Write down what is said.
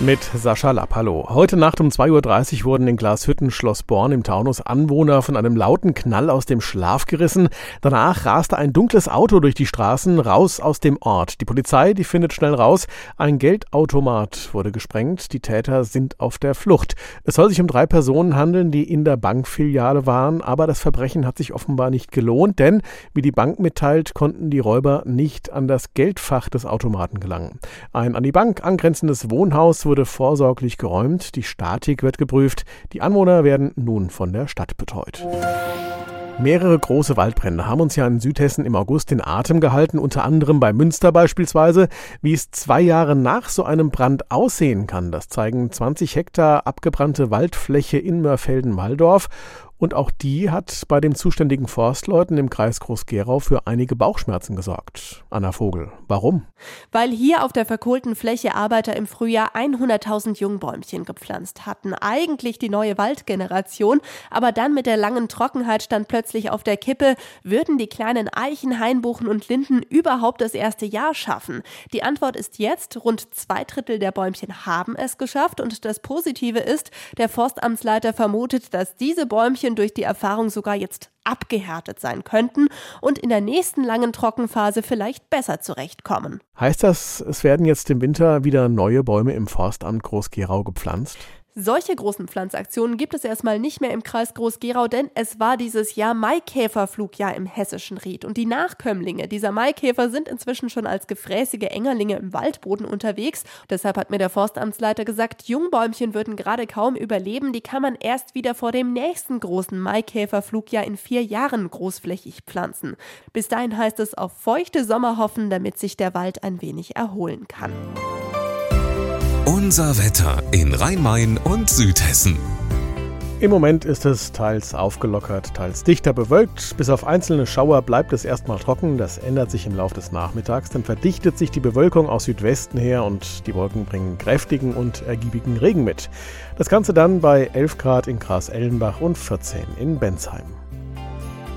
mit Sascha Lapp. Hallo. Heute Nacht um 2.30 Uhr wurden in Glashütten, Schloss Born im Taunus Anwohner von einem lauten Knall aus dem Schlaf gerissen. Danach raste ein dunkles Auto durch die Straßen raus aus dem Ort. Die Polizei, die findet schnell raus, ein Geldautomat wurde gesprengt. Die Täter sind auf der Flucht. Es soll sich um drei Personen handeln, die in der Bankfiliale waren, aber das Verbrechen hat sich offenbar nicht gelohnt, denn, wie die Bank mitteilt, konnten die Räuber nicht an das Geldfach des Automaten gelangen. Ein an die Bank angrenzendes Wohnhaus wurde wurde vorsorglich geräumt, die Statik wird geprüft, die Anwohner werden nun von der Stadt betreut. Mehrere große Waldbrände haben uns ja in Südhessen im August den Atem gehalten, unter anderem bei Münster beispielsweise. Wie es zwei Jahre nach so einem Brand aussehen kann, das zeigen 20 Hektar abgebrannte Waldfläche in Mörfelden-Walldorf und auch die hat bei den zuständigen Forstleuten im Kreis Groß-Gerau für einige Bauchschmerzen gesorgt. Anna Vogel, warum? Weil hier auf der verkohlten Fläche Arbeiter im Frühjahr 100.000 Jungbäumchen gepflanzt hatten. Eigentlich die neue Waldgeneration, aber dann mit der langen Trockenheit stand plötzlich auf der Kippe, würden die kleinen Eichen, Hainbuchen und Linden überhaupt das erste Jahr schaffen? Die Antwort ist jetzt, rund zwei Drittel der Bäumchen haben es geschafft und das Positive ist, der Forstamtsleiter vermutet, dass diese Bäumchen Bäumchen durch die Erfahrung sogar jetzt abgehärtet sein könnten und in der nächsten langen Trockenphase vielleicht besser zurechtkommen. Heißt das, es werden jetzt im Winter wieder neue Bäume im Forstamt Groß-Gerau gepflanzt? Solche großen Pflanzaktionen gibt es erstmal nicht mehr im Kreis Groß-Gerau, denn es war dieses Jahr Maikäferflugjahr im hessischen Ried. Und die Nachkömmlinge dieser Maikäfer sind inzwischen schon als gefräßige Engerlinge im Waldboden unterwegs. Deshalb hat mir der Forstamtsleiter gesagt, Jungbäumchen würden gerade kaum überleben. Die kann man erst wieder vor dem nächsten großen Maikäferflugjahr in vier Jahren großflächig pflanzen. Bis dahin heißt es auf feuchte Sommer hoffen, damit sich der Wald ein wenig erholen kann. Unser Wetter in Rhein-Main und Südhessen. Im Moment ist es teils aufgelockert, teils dichter bewölkt. Bis auf einzelne Schauer bleibt es erstmal trocken. Das ändert sich im Laufe des Nachmittags. Dann verdichtet sich die Bewölkung aus Südwesten her und die Wolken bringen kräftigen und ergiebigen Regen mit. Das Ganze dann bei 11 Grad in Gras-Ellenbach und 14 in Bensheim.